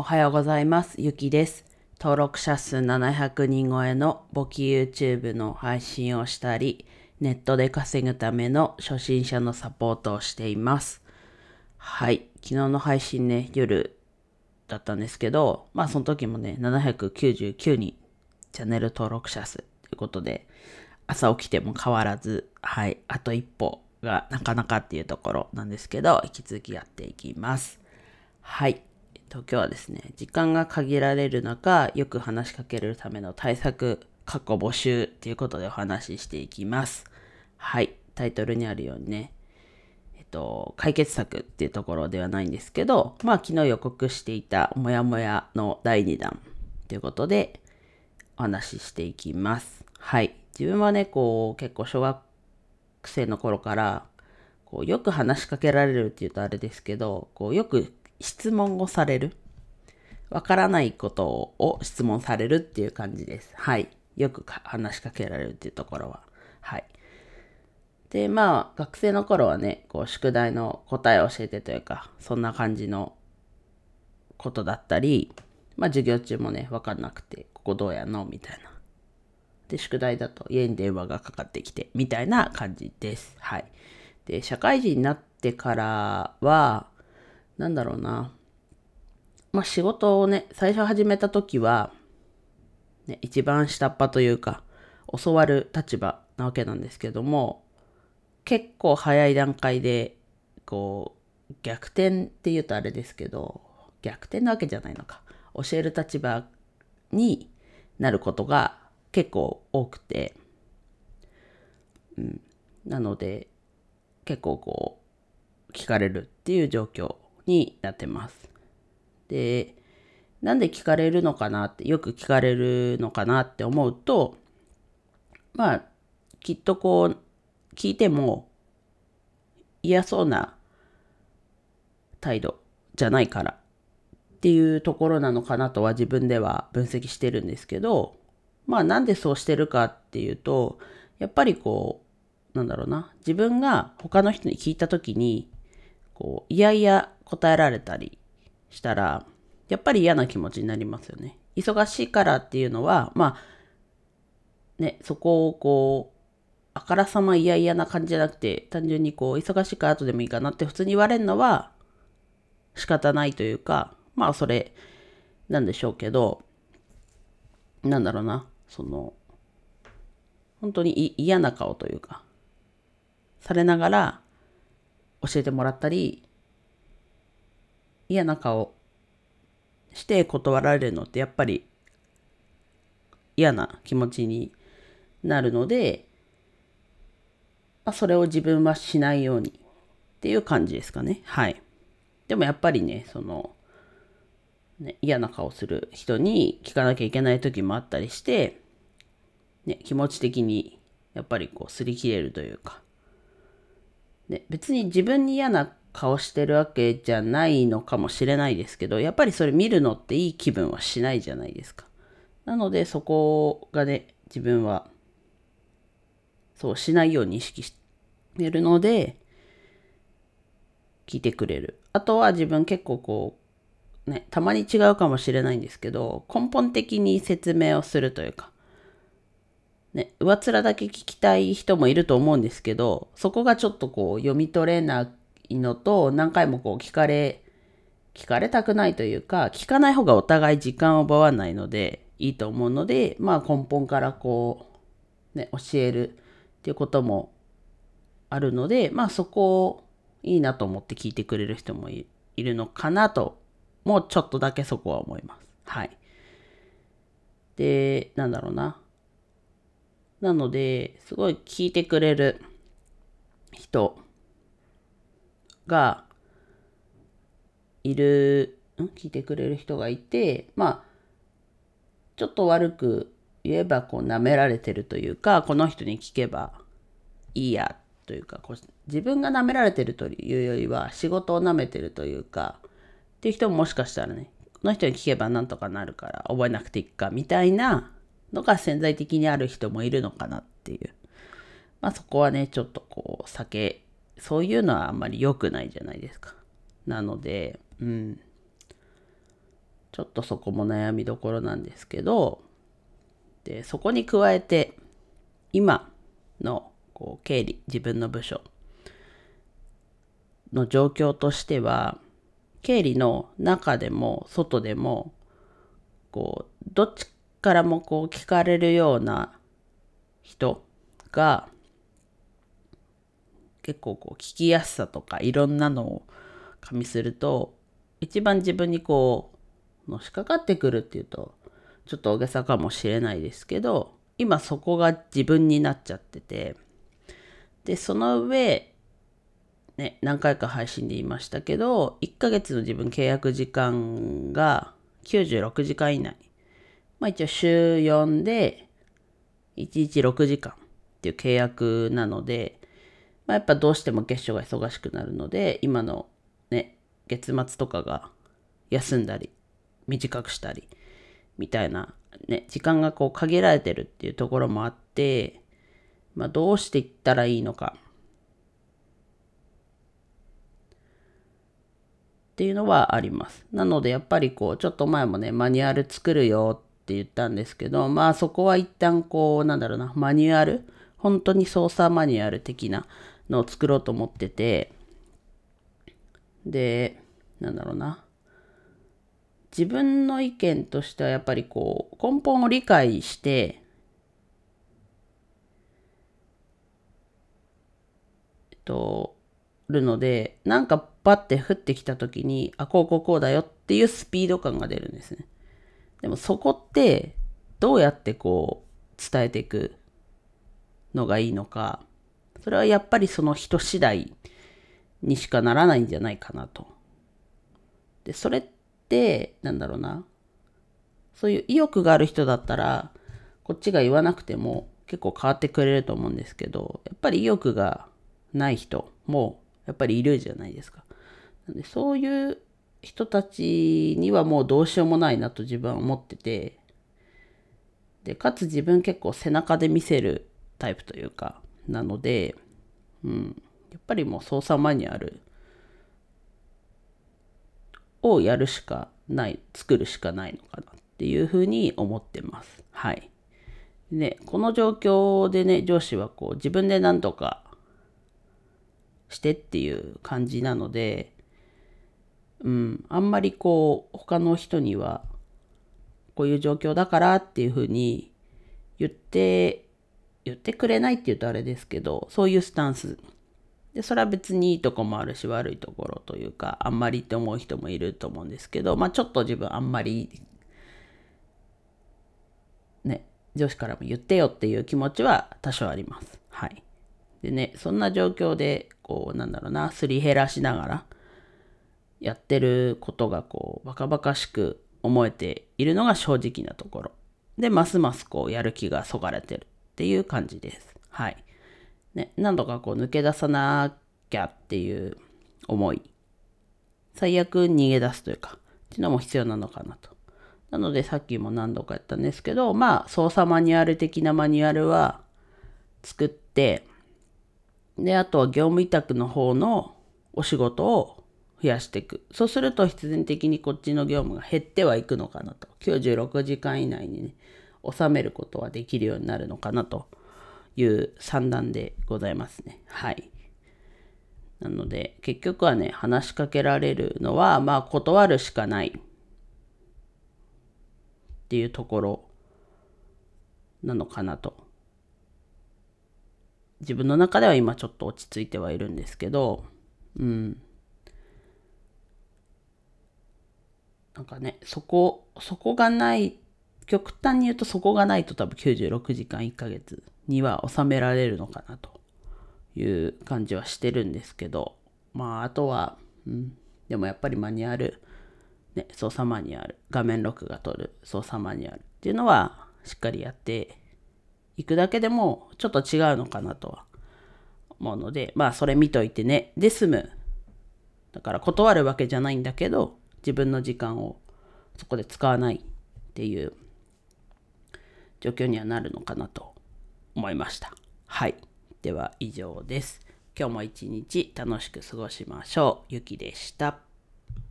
おはようございます。ゆきです。登録者数700人超えの簿記 YouTube の配信をしたり、ネットで稼ぐための初心者のサポートをしています。はい。昨日の配信ね、夜だったんですけど、まあその時もね、799人チャンネル登録者数ということで、朝起きても変わらず、はい、あと一歩がなかなかっていうところなんですけど、引き続きやっていきます。はい。えっと、今日はですね、時間が限られる中、よく話しかけるための対策、過去募集っていうことでお話ししていきます。はい。タイトルにあるようにね、えっと、解決策っていうところではないんですけど、まあ昨日予告していたモヤモヤの第2弾ということでお話ししていきます。はい。自分はね、こう結構小学生の頃からこうよく話しかけられるっていうとあれですけど、こうよく質問をされる。わからないことを質問されるっていう感じです。はい。よく話しかけられるっていうところは。はい。で、まあ、学生の頃はね、こう、宿題の答えを教えてというか、そんな感じのことだったり、まあ、授業中もね、わかんなくて、ここどうやのみたいな。で、宿題だと家に電話がかかってきて、みたいな感じです。はい。で、社会人になってからは、なんだろうな。まあ、仕事をね、最初始めた時は、ね、一番下っ端というか、教わる立場なわけなんですけども、結構早い段階で、こう、逆転って言うとあれですけど、逆転なわけじゃないのか。教える立場になることが結構多くて、うん。なので、結構こう、聞かれるっていう状況になってます。で、なんで聞かれるのかなって、よく聞かれるのかなって思うと、まあ、きっとこう、聞いても嫌そうな態度じゃないからっていうところなのかなとは自分では分析してるんですけど、まあなんでそうしてるかっていうと、やっぱりこう、なんだろうな、自分が他の人に聞いた時に、こう、いやいや答えられたりしたら、やっぱり嫌な気持ちになりますよね。忙しいからっていうのは、まあ、ね、そこをこう、あからさま嫌々な感じじゃなくて、単純にこう、忙しいから後でもいいかなって普通に言われるのは仕方ないというか、まあそれなんでしょうけど、なんだろうな、その、本当に嫌な顔というか、されながら教えてもらったり、嫌な顔して断られるのってやっぱり嫌な気持ちになるので、まあ、それを自分はしないようにっていう感じですかね。はい。でもやっぱりね、その、ね、嫌な顔する人に聞かなきゃいけない時もあったりして、ね、気持ち的にやっぱりこう擦り切れるというか、ね、別に自分に嫌な顔してるわけじゃないのかもしれないですけど、やっぱりそれ見るのっていい気分はしないじゃないですか。なのでそこがね、自分はそうしないように意識してるので、聞いてくれる。あとは自分結構こう、ね、たまに違うかもしれないんですけど、根本的に説明をするというか、ね、上面だけ聞きたい人もいると思うんですけど、そこがちょっとこう読み取れないのと、何回もこう聞かれ、聞かれたくないというか、聞かない方がお互い時間を奪わないのでいいと思うので、まあ根本からこう、ね、教えるっていうこともあるので、まあそこをいいなと思って聞いてくれる人もいるのかなと、もうちょっとだけそこは思います。はい。で、なんだろうな。なので、すごい聞いてくれる人がいる、聞いてくれる人がいて、まあ、ちょっと悪く言えばこう舐められてるというか、この人に聞けばいいやというか、こう自分が舐められてるというよりは仕事を舐めてるというか、っていう人ももしかしたらね、この人に聞けばなんとかなるから覚えなくていいかみたいなのが潜在的にある人もいるのかなっていう。まあそこはね、ちょっとこう避け、そういうのはあんまり良くないじゃないですか。なので、うん。ちちょっとそこも悩みどころなんですけど、で、そこに加えて、今のこう経理、自分の部署の状況としては、経理の中でも外でも、こう、どっちからもこう聞かれるような人が、結構こう聞きやすさとかいろんなのを加味すると、一番自分にこう、のしかかってくるっていうと、ちょっと大げさかもしれないですけど、今そこが自分になっちゃってて、で、その上、ね、何回か配信で言いましたけど、1ヶ月の自分契約時間が96時間以内。まあ一応週4で1日6時間っていう契約なので、まあやっぱどうしても月初が忙しくなるので、今のね、月末とかが休んだり、短くしたり、みたいなね、時間がこう限られてるっていうところもあって、まあどうしていったらいいのか。っていうのはあります。なのでやっぱりこうちょっと前もねマニュアル作るよって言ったんですけどまあそこは一旦こうなんだろうなマニュアル本当に操作マニュアル的なのを作ろうと思っててでなんだろうな自分の意見としてはやっぱりこう根本を理解してとるのでなんかパッて降ってきた時にあこうこうこうだよっていうスピード感が出るんですね。でもそこってどうやってこう伝えていくのがいいのか。それはやっぱりその人次第にしかならないんじゃないかなと。でそれってなんだろうな。そういう意欲がある人だったらこっちが言わなくても結構変わってくれると思うんですけどやっぱり意欲がない人もやっぱりいるじゃないですか。なんでそういう人たちにはもうどうしようもないなと自分は思っててでかつ自分結構背中で見せるタイプというかなので、うん、やっぱりもう操作マニュアルをやるしかない作るしかないのかなっていうふうに思ってます。はい。ね、この状況でね上司はこう自分で何とかしてっていう感じなので、うん、あんまりこう他の人にはこういう状況だからっていうふうに言って言ってくれないって言うとあれですけどそういうスタンスでそれは別にいいとこもあるし悪いところというかあんまりって思う人もいると思うんですけどまあちょっと自分あんまりね上司からも言ってよっていう気持ちは多少あります。はい。でね、そんな状況で、こう、なんだろうな、すり減らしながら、やってることが、こう、バカバカしく思えているのが正直なところ。で、ますますこう、やる気がそがれてるっていう感じです。はい。ね、何度かこう、抜け出さなきゃっていう思い。最悪逃げ出すというか、っていうのも必要なのかなと。なので、さっきも何度かやったんですけど、まあ、操作マニュアル的なマニュアルは作って、で、あとは業務委託の方のお仕事を増やしていく。そうすると必然的にこっちの業務が減ってはいくのかなと。96時間以内にね、収めることはできるようになるのかなという算段でございますね。はい。なので、結局はね、話しかけられるのは、まあ、断るしかないっていうところなのかなと自分の中では今ちょっと落ち着いてはいるんですけど、うん。なんかね、そこ、そこがない、極端に言うとそこがないと多分96時間1ヶ月には収められるのかなという感じはしてるんですけど、まああとは、うん、でもやっぱりマニュアル、ね、操作マニュアル、画面録画取る操作マニュアルっていうのはしっかりやって行くだけでもちょっと違うのかなとは思うので、まあそれ見といてね。で済む。だから断るわけじゃないんだけど、自分の時間をそこで使わないっていう状況にはなるのかなと思いました。はい。では以上です。今日も一日楽しく過ごしましょう。ゆきでした。